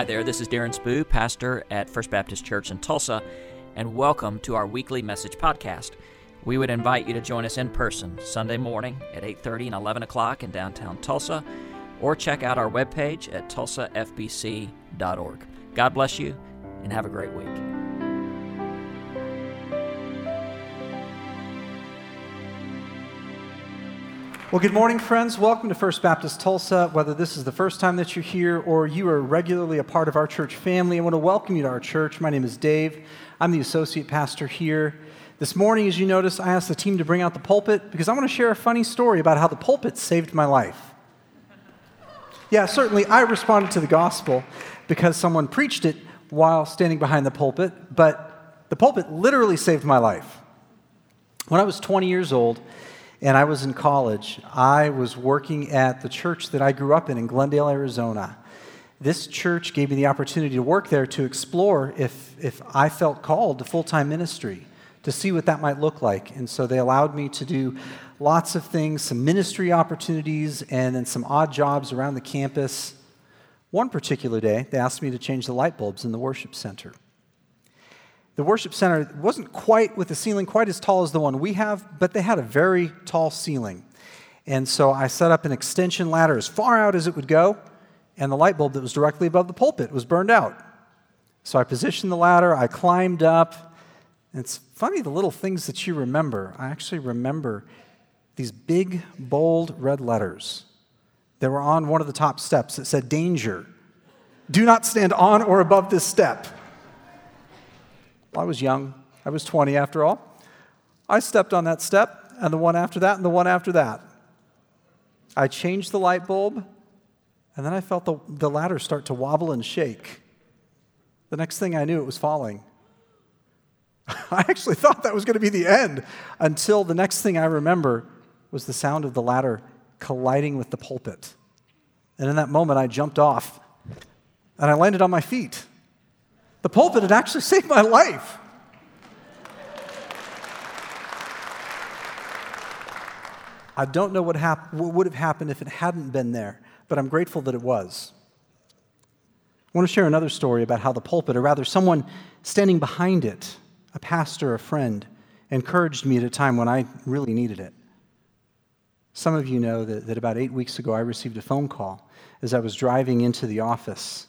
Hi there, this is Darren Spoo, pastor at First Baptist Church in Tulsa, and welcome to our weekly message podcast. We would invite you to join us in person Sunday morning at 8:30 and 11 o'clock in downtown Tulsa, or check out our webpage at tulsafbc.org. God bless you, and have a great week. Well, good morning, friends. Welcome to First Baptist Tulsa. Whether this is the first time that you're here or you are regularly a part of our church family, I want to welcome you to our church. My name is Dave. I'm the associate pastor here. This morning, as you notice, I asked the team to bring out the pulpit because I want to share a funny story about how the pulpit saved my life. Yeah, certainly I responded to the gospel because someone preached it while standing behind the pulpit, but the pulpit literally saved my life. When I was 20 years old, and I was in college, I was working at the church that I grew up in in Glendale, Arizona. This church gave me the opportunity to work there to explore if, if I felt called to full time ministry, to see what that might look like. And so they allowed me to do lots of things, some ministry opportunities, and then some odd jobs around the campus. One particular day, they asked me to change the light bulbs in the worship center. The worship center wasn't quite with the ceiling quite as tall as the one we have, but they had a very tall ceiling. And so I set up an extension ladder as far out as it would go, and the light bulb that was directly above the pulpit was burned out. So I positioned the ladder, I climbed up. And it's funny the little things that you remember. I actually remember these big, bold red letters that were on one of the top steps that said, Danger. Do not stand on or above this step. I was young. I was 20 after all. I stepped on that step, and the one after that, and the one after that. I changed the light bulb, and then I felt the, the ladder start to wobble and shake. The next thing I knew, it was falling. I actually thought that was going to be the end until the next thing I remember was the sound of the ladder colliding with the pulpit. And in that moment, I jumped off and I landed on my feet. The pulpit had actually saved my life. I don't know what, hap- what would have happened if it hadn't been there, but I'm grateful that it was. I want to share another story about how the pulpit, or rather someone standing behind it, a pastor, a friend, encouraged me at a time when I really needed it. Some of you know that, that about eight weeks ago I received a phone call as I was driving into the office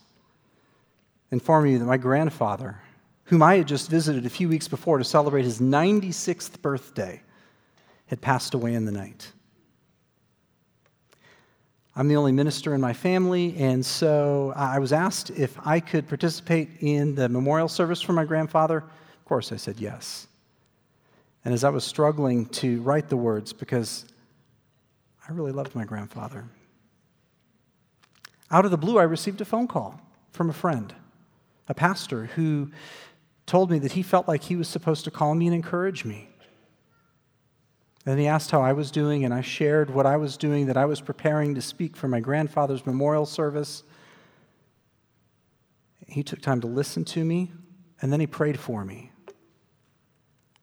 informing me that my grandfather, whom I had just visited a few weeks before to celebrate his 96th birthday, had passed away in the night. I'm the only minister in my family, and so I was asked if I could participate in the memorial service for my grandfather. Of course, I said yes. And as I was struggling to write the words, because I really loved my grandfather, out of the blue, I received a phone call from a friend a pastor who told me that he felt like he was supposed to call me and encourage me. And he asked how I was doing, and I shared what I was doing, that I was preparing to speak for my grandfather's memorial service. He took time to listen to me, and then he prayed for me.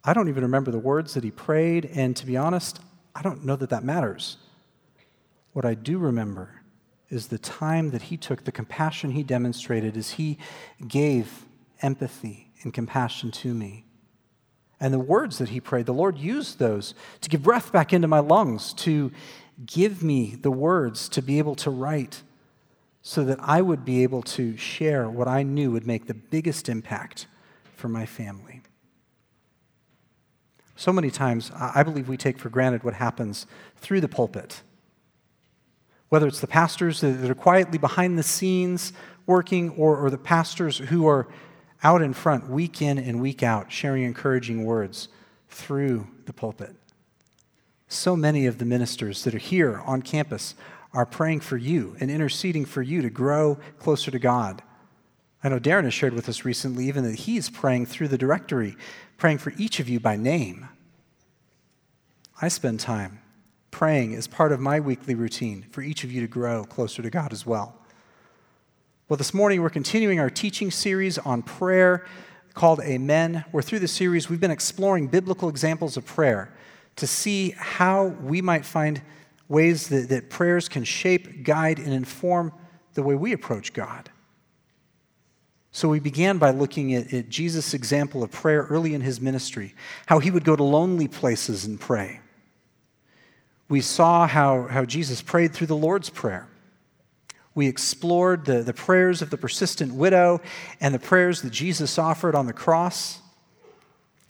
I don't even remember the words that he prayed, and to be honest, I don't know that that matters. What I do remember is the time that he took, the compassion he demonstrated as he gave empathy and compassion to me. And the words that he prayed, the Lord used those to give breath back into my lungs, to give me the words to be able to write so that I would be able to share what I knew would make the biggest impact for my family. So many times, I believe we take for granted what happens through the pulpit whether it's the pastors that are quietly behind the scenes working or, or the pastors who are out in front week in and week out sharing encouraging words through the pulpit. So many of the ministers that are here on campus are praying for you and interceding for you to grow closer to God. I know Darren has shared with us recently even that he's praying through the directory, praying for each of you by name. I spend time praying is part of my weekly routine for each of you to grow closer to God as well. Well, this morning we're continuing our teaching series on prayer called Amen. Where through the series we've been exploring biblical examples of prayer to see how we might find ways that, that prayers can shape, guide, and inform the way we approach God. So we began by looking at, at Jesus' example of prayer early in his ministry, how he would go to lonely places and pray. We saw how, how Jesus prayed through the Lord's Prayer. We explored the, the prayers of the persistent widow and the prayers that Jesus offered on the cross.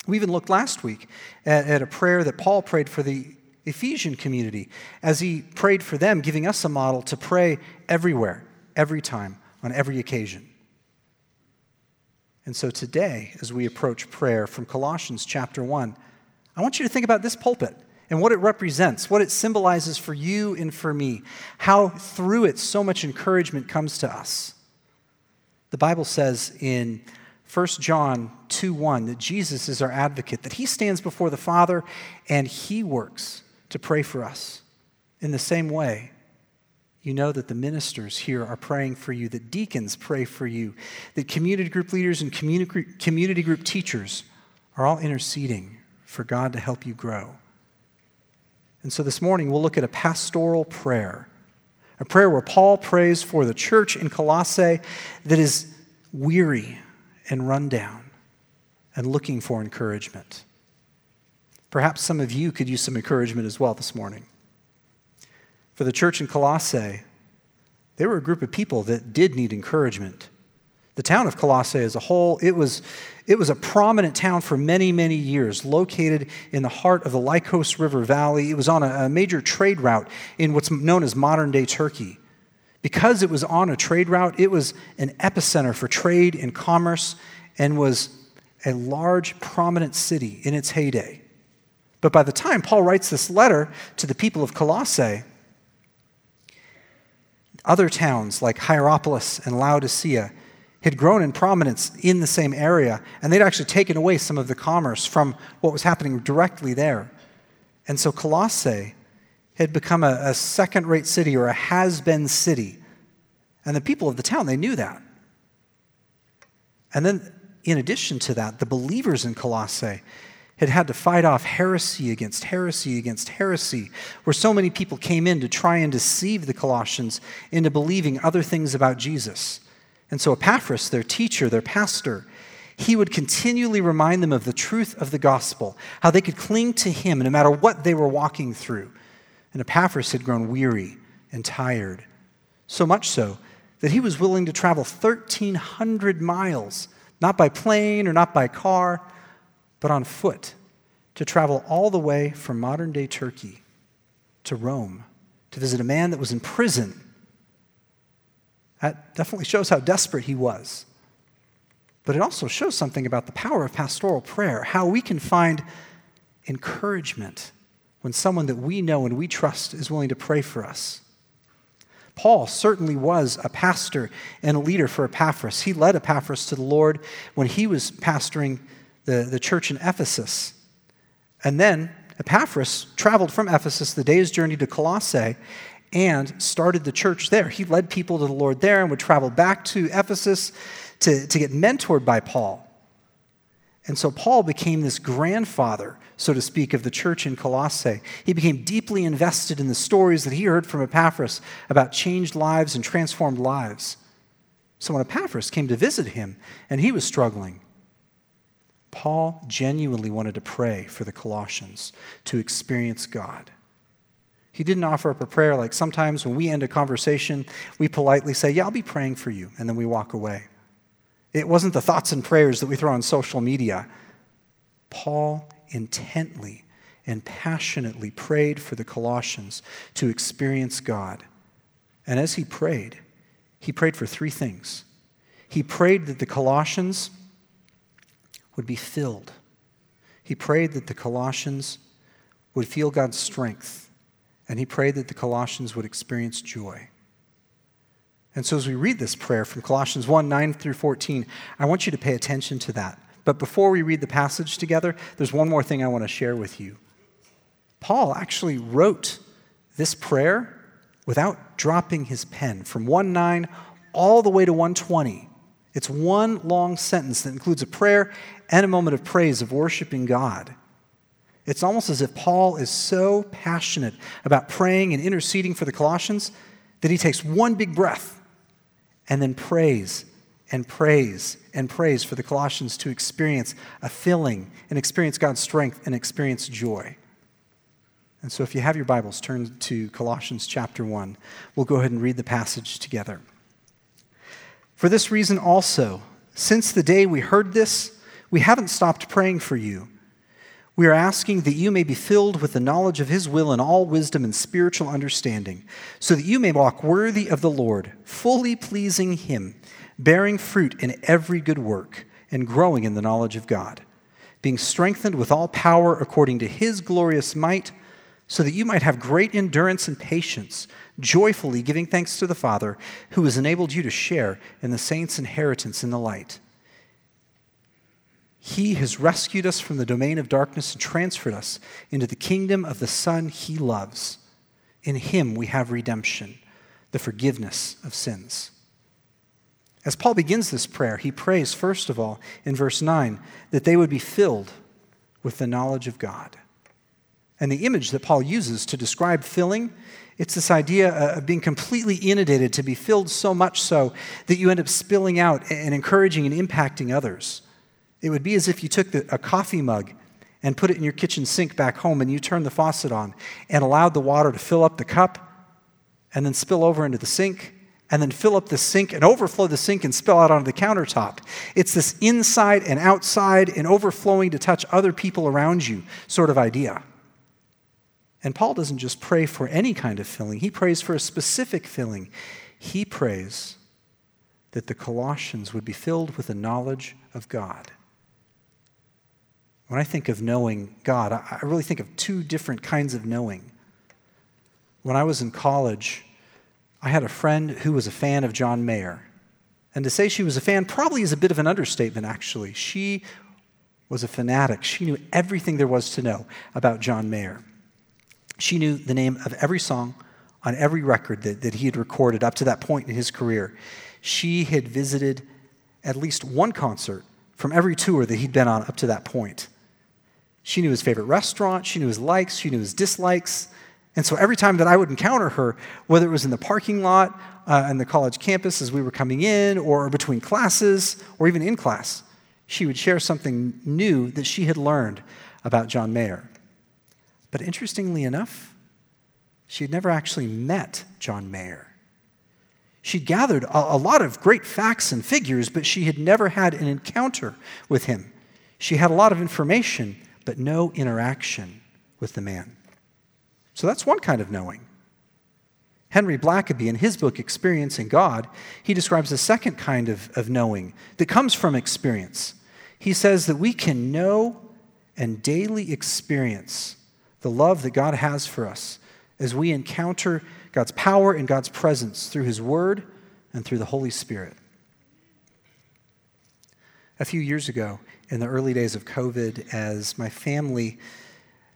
We even looked last week at, at a prayer that Paul prayed for the Ephesian community as he prayed for them, giving us a model to pray everywhere, every time, on every occasion. And so today, as we approach prayer from Colossians chapter 1, I want you to think about this pulpit and what it represents, what it symbolizes for you and for me, how through it so much encouragement comes to us. The Bible says in 1 John 2 1 that Jesus is our advocate, that he stands before the Father and he works to pray for us. In the same way, you know that the ministers here are praying for you, that deacons pray for you, that community group leaders and community group teachers are all interceding for God to help you grow. And so this morning we'll look at a pastoral prayer, a prayer where Paul prays for the church in Colossae that is weary and run down and looking for encouragement. Perhaps some of you could use some encouragement as well this morning for the church in Colossae, they were a group of people that did need encouragement. The town of Colossae as a whole, it was, it was a prominent town for many, many years, located in the heart of the Lycus River Valley. It was on a, a major trade route in what's known as modern day Turkey. Because it was on a trade route, it was an epicenter for trade and commerce and was a large, prominent city in its heyday. But by the time Paul writes this letter to the people of Colossae, other towns like Hierapolis and Laodicea had grown in prominence in the same area, and they'd actually taken away some of the commerce from what was happening directly there. And so Colossae had become a, a second rate city or a has been city. And the people of the town, they knew that. And then, in addition to that, the believers in Colossae had had to fight off heresy against heresy against heresy, where so many people came in to try and deceive the Colossians into believing other things about Jesus. And so Epaphras, their teacher, their pastor, he would continually remind them of the truth of the gospel, how they could cling to him no matter what they were walking through. And Epaphras had grown weary and tired, so much so that he was willing to travel 1,300 miles, not by plane or not by car but on foot to travel all the way from modern day Turkey to Rome to visit a man that was in prison. That definitely shows how desperate he was. But it also shows something about the power of pastoral prayer, how we can find encouragement when someone that we know and we trust is willing to pray for us. Paul certainly was a pastor and a leader for Epaphras. He led Epaphras to the Lord when he was pastoring the, the church in Ephesus. And then Epaphras traveled from Ephesus the day's journey to Colossae and started the church there. He led people to the Lord there and would travel back to Ephesus to, to get mentored by Paul. And so Paul became this grandfather, so to speak, of the church in Colossae. He became deeply invested in the stories that he heard from Epaphras about changed lives and transformed lives. So when Epaphras came to visit him and he was struggling, Paul genuinely wanted to pray for the Colossians to experience God. He didn't offer up a prayer like sometimes when we end a conversation, we politely say, Yeah, I'll be praying for you, and then we walk away. It wasn't the thoughts and prayers that we throw on social media. Paul intently and passionately prayed for the Colossians to experience God. And as he prayed, he prayed for three things. He prayed that the Colossians would be filled. He prayed that the Colossians would feel God's strength, and he prayed that the Colossians would experience joy. And so, as we read this prayer from Colossians 1 9 through 14, I want you to pay attention to that. But before we read the passage together, there's one more thing I want to share with you. Paul actually wrote this prayer without dropping his pen from 1 9 all the way to 120. It's one long sentence that includes a prayer and a moment of praise, of worshiping God. It's almost as if Paul is so passionate about praying and interceding for the Colossians that he takes one big breath and then prays and praise and praise for the Colossians to experience a filling and experience God's strength and experience joy. And so, if you have your Bibles, turn to Colossians chapter 1. We'll go ahead and read the passage together. For this reason also, since the day we heard this, we haven't stopped praying for you. We are asking that you may be filled with the knowledge of His will and all wisdom and spiritual understanding, so that you may walk worthy of the Lord, fully pleasing Him, bearing fruit in every good work, and growing in the knowledge of God, being strengthened with all power according to His glorious might so that you might have great endurance and patience, joyfully giving thanks to the Father who has enabled you to share in the saints' inheritance in the light. He has rescued us from the domain of darkness and transferred us into the kingdom of the Son he loves. In him we have redemption, the forgiveness of sins. As Paul begins this prayer, he prays, first of all, in verse 9, that they would be filled with the knowledge of God. And the image that Paul uses to describe filling, it's this idea uh, of being completely inundated, to be filled so much so that you end up spilling out and encouraging and impacting others. It would be as if you took the, a coffee mug and put it in your kitchen sink back home and you turned the faucet on and allowed the water to fill up the cup and then spill over into the sink and then fill up the sink and overflow the sink and spill out onto the countertop. It's this inside and outside and overflowing to touch other people around you sort of idea. And Paul doesn't just pray for any kind of filling, he prays for a specific filling. He prays that the Colossians would be filled with the knowledge of God. When I think of knowing God, I really think of two different kinds of knowing. When I was in college, I had a friend who was a fan of John Mayer. And to say she was a fan probably is a bit of an understatement, actually. She was a fanatic. She knew everything there was to know about John Mayer. She knew the name of every song on every record that, that he had recorded up to that point in his career. She had visited at least one concert from every tour that he'd been on up to that point. She knew his favorite restaurant, she knew his likes, she knew his dislikes. And so every time that I would encounter her, whether it was in the parking lot uh, on the college campus as we were coming in, or between classes, or even in class, she would share something new that she had learned about John Mayer. But interestingly enough, she had never actually met John Mayer. She'd gathered a, a, lot of great facts and figures, but she had never had an encounter with him. She had a lot of information, but no interaction with the man. So that's one kind of knowing. Henry Blackaby, in his book Experiencing God, he describes a second kind of, of knowing that comes from experience. He says that we can know and daily experience the love that God has for us as we encounter God's power and God's presence through His Word and through the Holy Spirit. A few years ago, in the early days of COVID, as my family,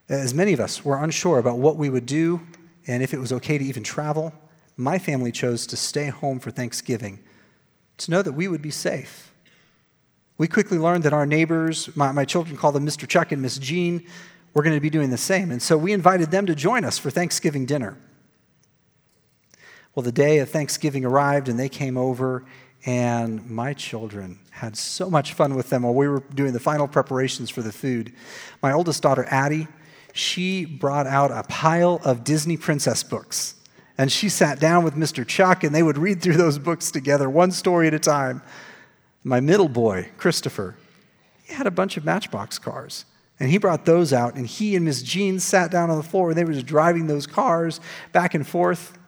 as many of us were unsure about what we would do and if it was okay to even travel, my family chose to stay home for Thanksgiving to know that we would be safe. We quickly learned that our neighbors, my, my children call them Mr. Chuck and Miss Jean, we're going to be doing the same. And so we invited them to join us for Thanksgiving dinner. Well, the day of Thanksgiving arrived and they came over, and my children had so much fun with them while we were doing the final preparations for the food. My oldest daughter, Addie, she brought out a pile of Disney princess books. And she sat down with Mr. Chuck, and they would read through those books together, one story at a time. My middle boy, Christopher, he had a bunch of Matchbox cars. And he brought those out, and he and Miss Jean sat down on the floor, and they were just driving those cars back and forth.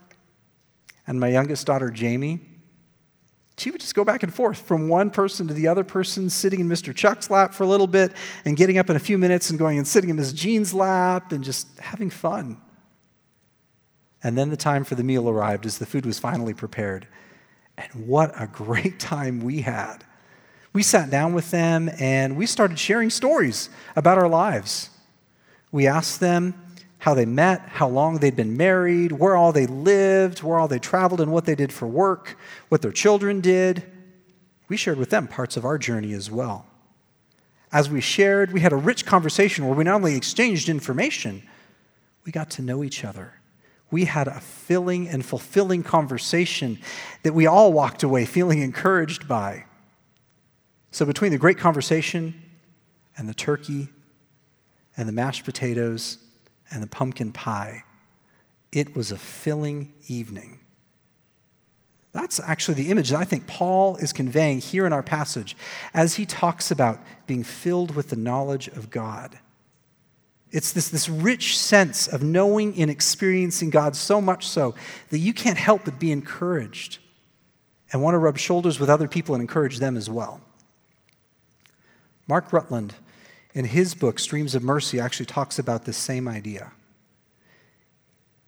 And my youngest daughter, Jamie, she would just go back and forth from one person to the other person, sitting in Mr. Chuck's lap for a little bit, and getting up in a few minutes and going and sitting in Miss Jean's lap and just having fun. And then the time for the meal arrived as the food was finally prepared. And what a great time we had we sat down with them and we started sharing stories about our lives. We asked them how they met, how long they'd been married, where all they lived, where all they traveled, and what they did for work, what their children did. We shared with them parts of our journey as well. As we shared, we had a rich conversation where we not only exchanged information, we got to know each other. We had a filling and fulfilling conversation that we all walked away feeling encouraged by So, between the great conversation and the turkey and the mashed potatoes and the pumpkin pie, it was a filling evening. That's actually the image that I think Paul is conveying here in our passage as he talks about being filled with the knowledge of God. It's this, this rich sense of knowing and experiencing God so much so that you can't help but be encouraged and want to rub shoulders with other people and encourage them as well. Mark Rutland, in his book, Streams of Mercy, actually talks about this same idea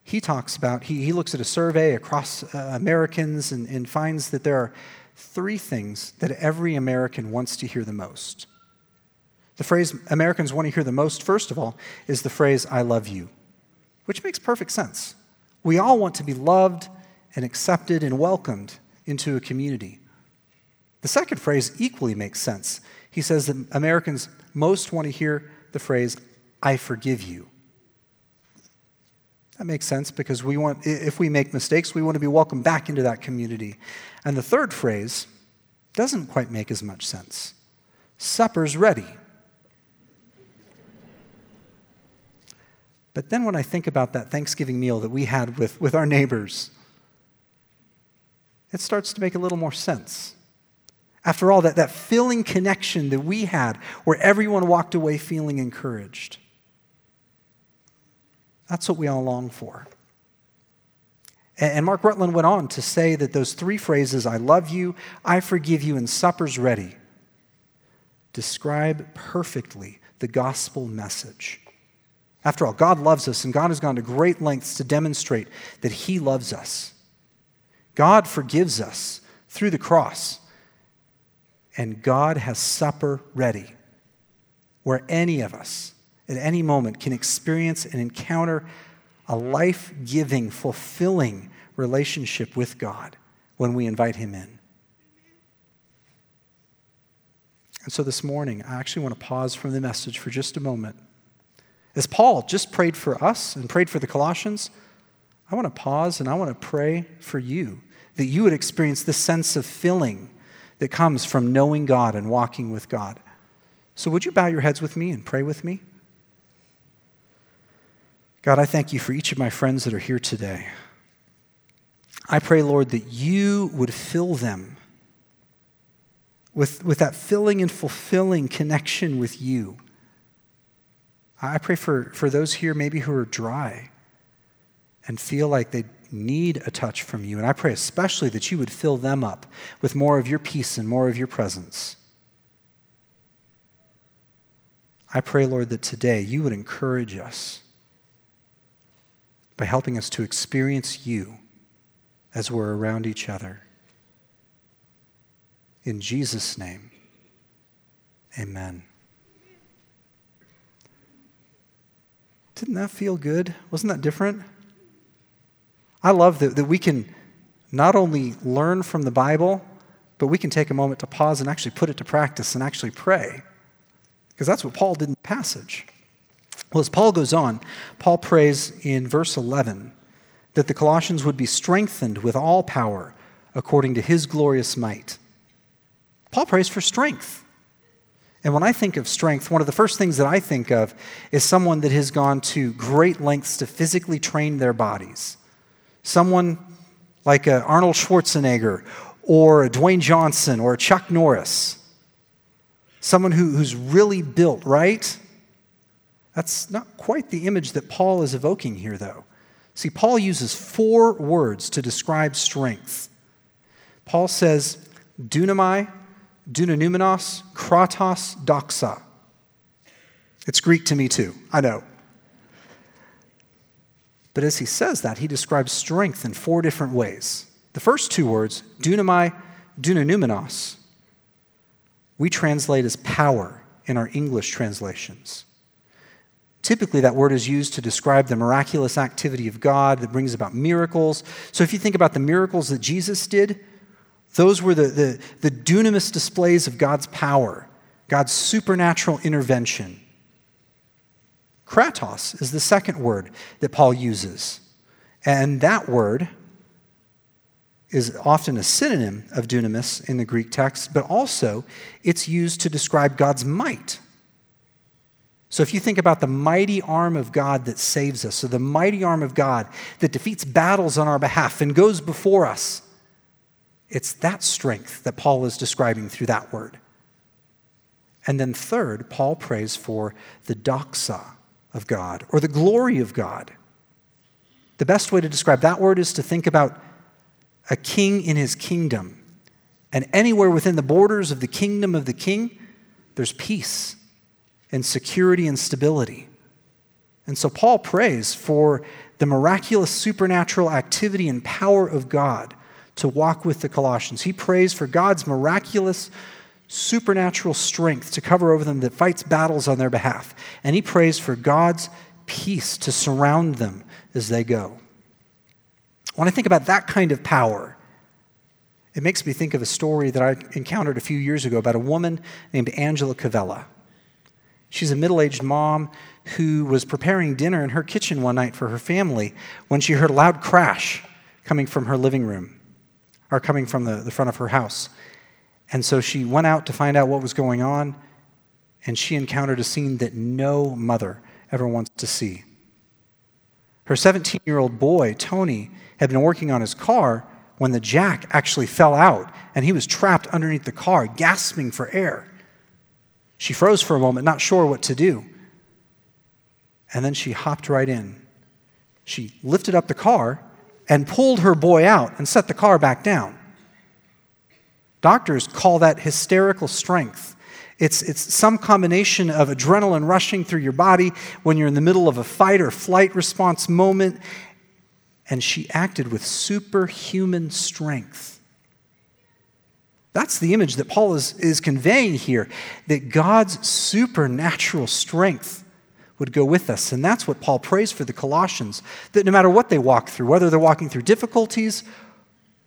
he talks about, he, he looks at a survey across uh, Americans and, and finds that there are three things that every American wants to hear the most. The phrase Americans want to hear the most, first of all, is the phrase, I love you, which makes perfect sense. We all want to be loved and accepted and welcomed into a community. The second phrase equally makes sense. He says that Americans most want to hear the phrase, I forgive you. That makes sense because we want, if we make mistakes, we want to be welcomed back into that community. And the third phrase doesn't quite make as much sense. Supper's ready. But then when I think about that Thanksgiving meal that we had with, with our neighbors, it starts to make a little more sense. After all, that, that filling connection that we had where everyone walked away feeling encouraged. That's what we all long for. And Mark Rutland went on to say that those three phrases, I love you, I forgive you, and supper's ready, describe perfectly the gospel message. After all, God loves us, and God has gone to great lengths to demonstrate that He loves us. God forgives us through the cross, and God has supper ready where any of us at any moment can experience and encounter a life giving, fulfilling relationship with God when we invite Him in. And so this morning, I actually want to pause from the message for just a moment. As Paul just prayed for us and prayed for the Colossians, I want to pause and I want to pray for you that you would experience this sense of filling that comes from knowing God and walking with God. So, would you bow your heads with me and pray with me? God, I thank you for each of my friends that are here today. I pray, Lord, that you would fill them with, with that filling and fulfilling connection with you. I pray for, for those here maybe who are dry and feel like they need a touch from you. And I pray especially that you would fill them up with more of your peace and more of your presence. I pray, Lord, that today you would encourage us by helping us to experience you as we're around each other. In Jesus' name, amen. Didn't that feel good? Wasn't that different? I love that, that we can not only learn from the Bible, but we can take a moment to pause and actually put it to practice and actually pray. Because that's what Paul did in the passage. Well, as Paul goes on, Paul prays in verse 11 that the Colossians would be strengthened with all power according to his glorious might. Paul prays for strength. And when I think of strength, one of the first things that I think of is someone that has gone to great lengths to physically train their bodies. Someone like Arnold Schwarzenegger or Dwayne Johnson or Chuck Norris. Someone who, who's really built, right? That's not quite the image that Paul is evoking here, though. See, Paul uses four words to describe strength. Paul says, dunamai, dunanumenos, kratos, doxa. It's Greek to me too, I know. But as he says that, he describes strength in four different ways. The first two words, dunamai, dunanumenos, we translate as power in our English translations. Typically, that word is used to describe the miraculous activity of God that brings about miracles. So, if you think about the miracles that Jesus did, those were the, the, the dunamis displays of God's power, God's supernatural intervention. Kratos is the second word that Paul uses. And that word is often a synonym of dunamis in the Greek text, but also it's used to describe God's might. So if you think about the mighty arm of God that saves us, so the mighty arm of God that defeats battles on our behalf and goes before us, it's that strength that Paul is describing through that word. And then, third, Paul prays for the doxa of God or the glory of God. The best way to describe that word is to think about a king in his kingdom. And anywhere within the borders of the kingdom of the king, there's peace and security and stability. And so Paul prays for the miraculous supernatural activity and power of God to walk with the Colossians. He prays for God's miraculous supernatural strength to cover over them that fights battles on their behalf. And he prays for God's peace to surround them as they go. When I think about that kind of power, it makes me think of a story that I encountered a few years ago about a woman named Angela Cavallo. She's a middle aged mom who was preparing dinner in her kitchen one night for her family when she heard a loud crash coming from her living room or coming from the, the front of her house. And so she went out to find out what was going on, and she encountered a scene that no mother ever wants to see. Her 17 year old boy, Tony, had been working on his car when the jack actually fell out and he was trapped underneath the car, gasping for air. She froze for a moment, not sure what to do. And then she hopped right in. She lifted up the car and pulled her boy out and set the car back down. Doctors call that hysterical strength. It's, it's some combination of adrenaline rushing through your body when you're in the middle of a fight or flight response moment. And she acted with superhuman strength. That's the image that Paul is, is conveying here that God's supernatural strength would go with us. And that's what Paul prays for the Colossians that no matter what they walk through, whether they're walking through difficulties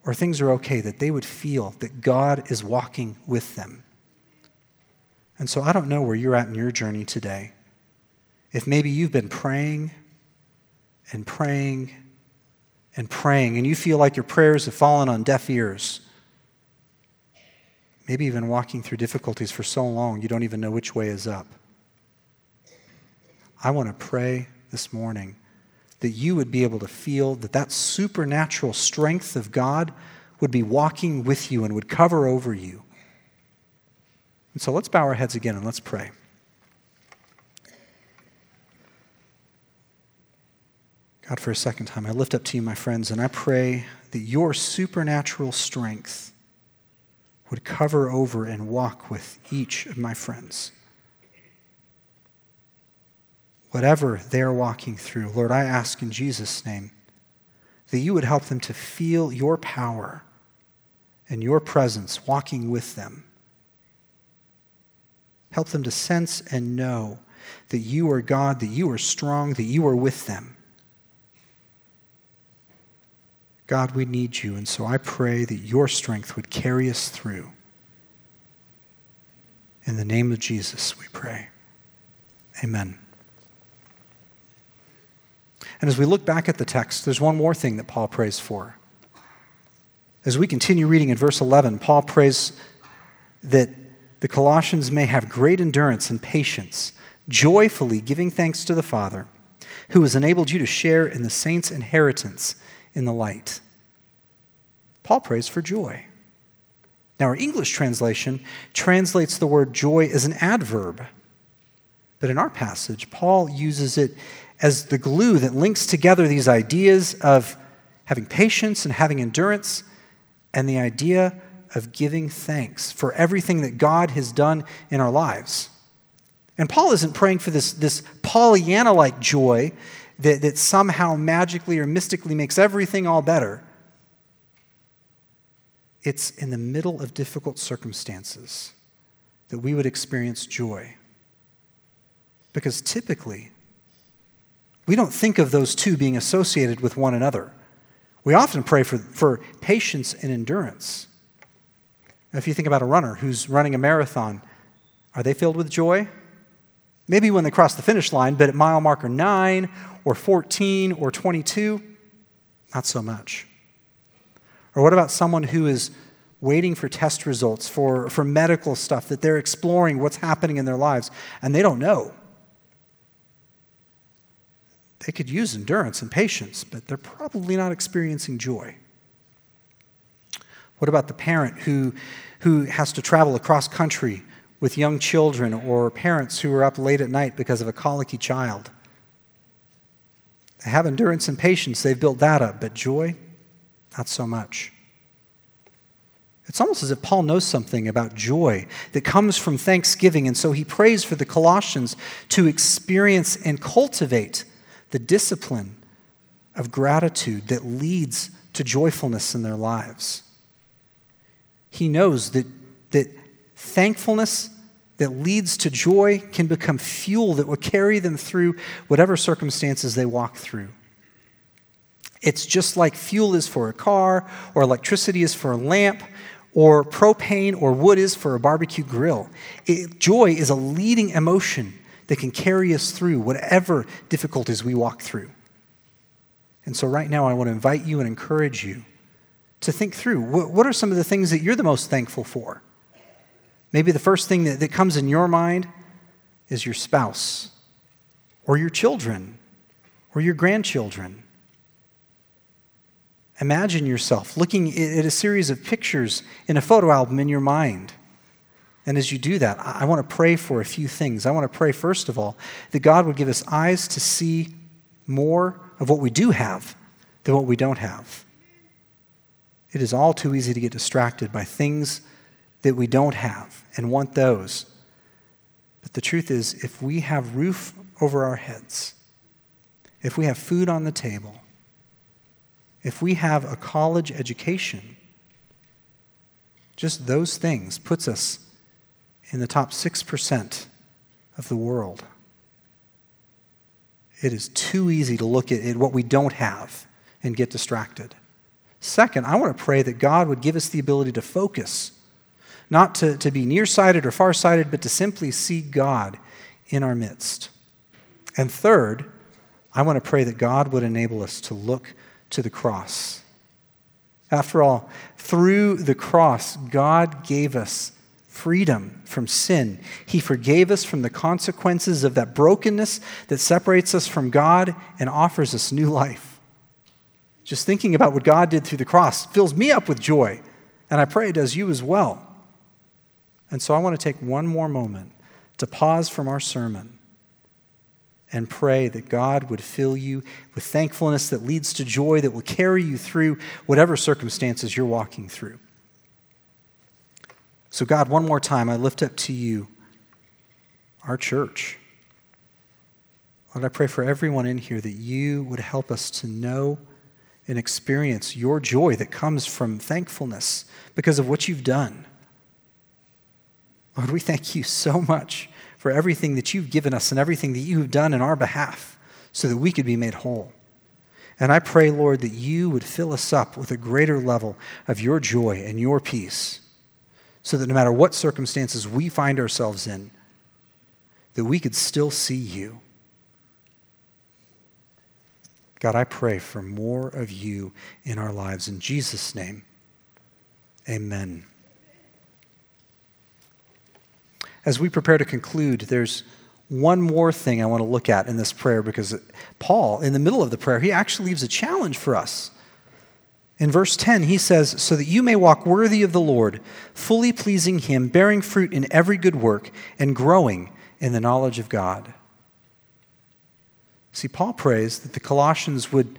or things are okay, that they would feel that God is walking with them. And so I don't know where you're at in your journey today. If maybe you've been praying and praying and praying, and you feel like your prayers have fallen on deaf ears, maybe even walking through difficulties for so long you don't even know which way is up. I want to pray this morning that you would be able to feel that that supernatural strength of God would be walking with you and would cover over you and so let's bow our heads again and let's pray. God, for a second time, I lift up to you, my friends, and I pray that your supernatural strength would cover over and walk with each of my friends. Whatever they're walking through, Lord, I ask in Jesus' name that you would help them to feel your power and your presence walking with them. Help them to sense and know that you are God, that you are strong, that you are with them. God, we need you, and so I pray that your strength would carry us through. In the name of Jesus, we pray. Amen. And as we look back at the text, there's one more thing that Paul prays for. As we continue reading in verse 11, Paul prays that the Colossians may have great endurance and patience, joyfully giving thanks to the Father, who has enabled you to share in the saints' inheritance in the light. Paul prays for joy. Now, our English translation translates the word joy as an adverb. But in our passage, Paul uses it as the glue that links together these ideas of having patience and having endurance and the idea of giving thanks for everything that God has done in our lives. And Paul isn't praying for this, this Pollyanna like joy that, that somehow magically or mystically makes everything all better. It's in the middle of difficult circumstances that we would experience joy. Because typically, we don't think of those two being associated with one another. We often pray for, for patience and endurance. If you think about a runner who's running a marathon, are they filled with joy? Maybe when they cross the finish line, but at mile marker 9 or 14 or 22, not so much. Or what about someone who is waiting for test results, for, for medical stuff, that they're exploring what's happening in their lives, and they don't know? They could use endurance and patience, but they're probably not experiencing joy. What about the parent who, who has to travel across country with young children or parents who are up late at night because of a colicky child? They have endurance and patience, they've built that up, but joy, not so much. It's almost as if Paul knows something about joy that comes from thanksgiving, and so he prays for the Colossians to experience and cultivate the discipline of gratitude that leads to joyfulness in their lives. He knows that, that thankfulness that leads to joy can become fuel that will carry them through whatever circumstances they walk through. It's just like fuel is for a car, or electricity is for a lamp, or propane or wood is for a barbecue grill. It, joy is a leading emotion that can carry us through whatever difficulties we walk through. And so, right now, I want to invite you and encourage you to think through what, what are some of the things that you're the most thankful for? Maybe the first thing that, that comes in your mind is your spouse, or your children, or your grandchildren. Imagine yourself looking at a series of pictures in a photo album in your mind. And as you do that, I want to pray for a few things. I want to pray, first of all, that God would give us eyes to see more of what we do have than what we don't have. It is all too easy to get distracted by things that we don't have and want those. But the truth is, if we have roof over our heads, if we have food on the table, if we have a college education, just those things puts us in the top 6% of the world. It is too easy to look at what we don't have and get distracted. Second, I want to pray that God would give us the ability to focus, not to, to be nearsighted or farsighted, but to simply see God in our midst. And third, I want to pray that God would enable us to look to the cross. After all, through the cross, God gave us freedom from sin. He forgave us from the consequences of that brokenness that separates us from God and offers us new life. Just thinking about what God did through the cross fills me up with joy, and I pray it does you as well. And so I want to take one more moment to pause from our sermon and pray that God would fill you with thankfulness that leads to joy that will carry you through whatever circumstances you're walking through. So, God, one more time, I lift up to you our church. Lord, I pray for everyone in here that you would help us to know and experience your joy that comes from thankfulness because of what you've done. Lord, we thank you so much for everything that you've given us and everything that you have done in our behalf so that we could be made whole. And I pray, Lord, that you would fill us up with a greater level of your joy and your peace so that no matter what circumstances we find ourselves in, that we could still see you. God, I pray for more of you in our lives. In Jesus' name, amen. As we prepare to conclude, there's one more thing I want to look at in this prayer because Paul, in the middle of the prayer, he actually leaves a challenge for us. In verse 10, he says, So that you may walk worthy of the Lord, fully pleasing him, bearing fruit in every good work, and growing in the knowledge of God. See, Paul prays that the Colossians would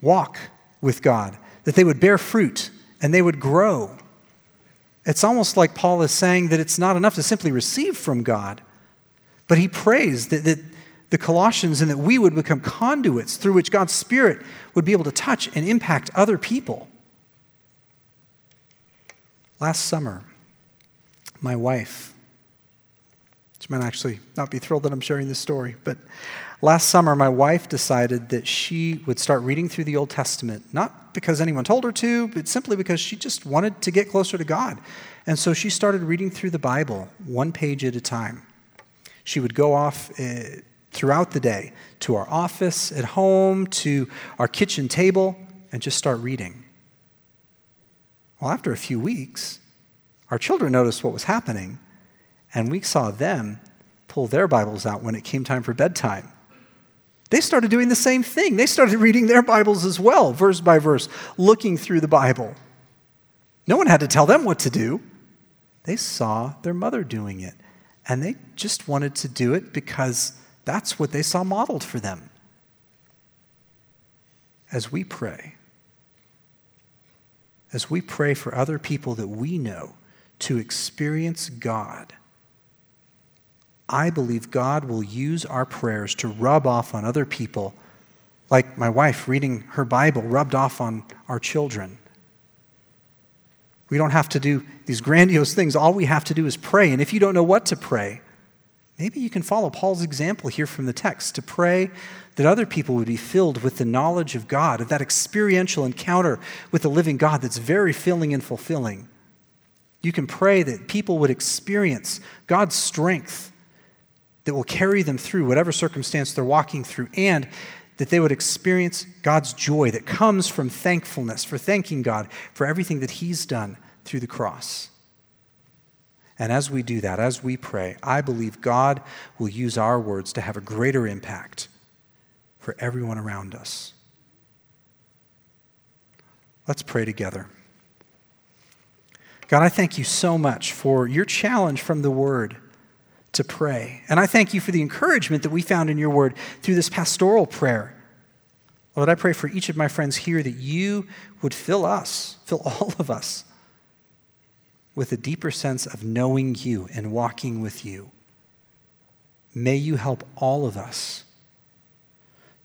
walk with God, that they would bear fruit, and they would grow. It's almost like Paul is saying that it's not enough to simply receive from God, but he prays that, that the Colossians and that we would become conduits through which God's Spirit would be able to touch and impact other people. Last summer, my wife, she might actually not be thrilled that I'm sharing this story, but last summer, my wife decided that she would start reading through the Old Testament, not because anyone told her to, but simply because she just wanted to get closer to God. And so she started reading through the Bible one page at a time. She would go off. Eh, Throughout the day to our office, at home, to our kitchen table, and just start reading. Well, after a few weeks, our children noticed what was happening, and we saw them pull their Bibles out when it came time for bedtime. They started doing the same thing. They started reading their Bibles as well, verse by verse, looking through the Bible. No one had to tell them what to do. They saw their mother doing it, and they just wanted to do it because that's what they saw modeled for them. As we pray, as we pray for other people that we know to experience God, I believe God will use our prayers to rub off on other people, like my wife reading her Bible rubbed off on our children. We don't have to do these grandiose things. All we have to do is pray. And if you don't know what to pray, maybe you can follow Paul's example here from the text to pray that other people would be filled with the knowledge of God, of that experiential encounter with the living God that's very filling and fulfilling. You can pray that people would experience God's strength that will carry them through whatever circumstance they're walking through, and that they would experience God's joy that comes from thankfulness, for thanking God for everything that He's done through the cross. And as we do that, as we pray, I believe God will use our words to have a greater impact for everyone around us. Let's pray together. God, I thank you so much for your challenge from the Word to pray. And I thank you for the encouragement that we found in your word through this pastoral prayer. Lord, I pray for each of my friends here that you would fill us, fill all of us, with a deeper sense of knowing you and walking with you. May you help all of us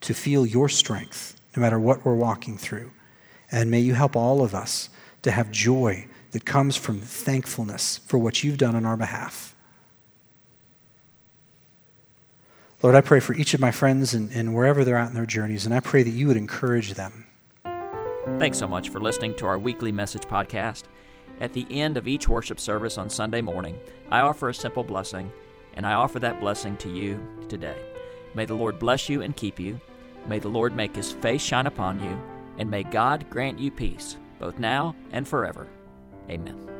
to feel your strength no matter what we're walking through. And may you help all of us to have joy that comes from thankfulness for what you've done on our behalf. Lord, I pray for each of my friends and, and wherever they're at in their journeys, and I pray that you would encourage them. Thanks so much for listening to our weekly message podcast. At the end of each worship service on Sunday morning, I offer a simple blessing, and I offer that blessing to you today. May the Lord bless you and keep you. May the Lord make his face shine upon you, and may God grant you peace, both now and forever. Amen.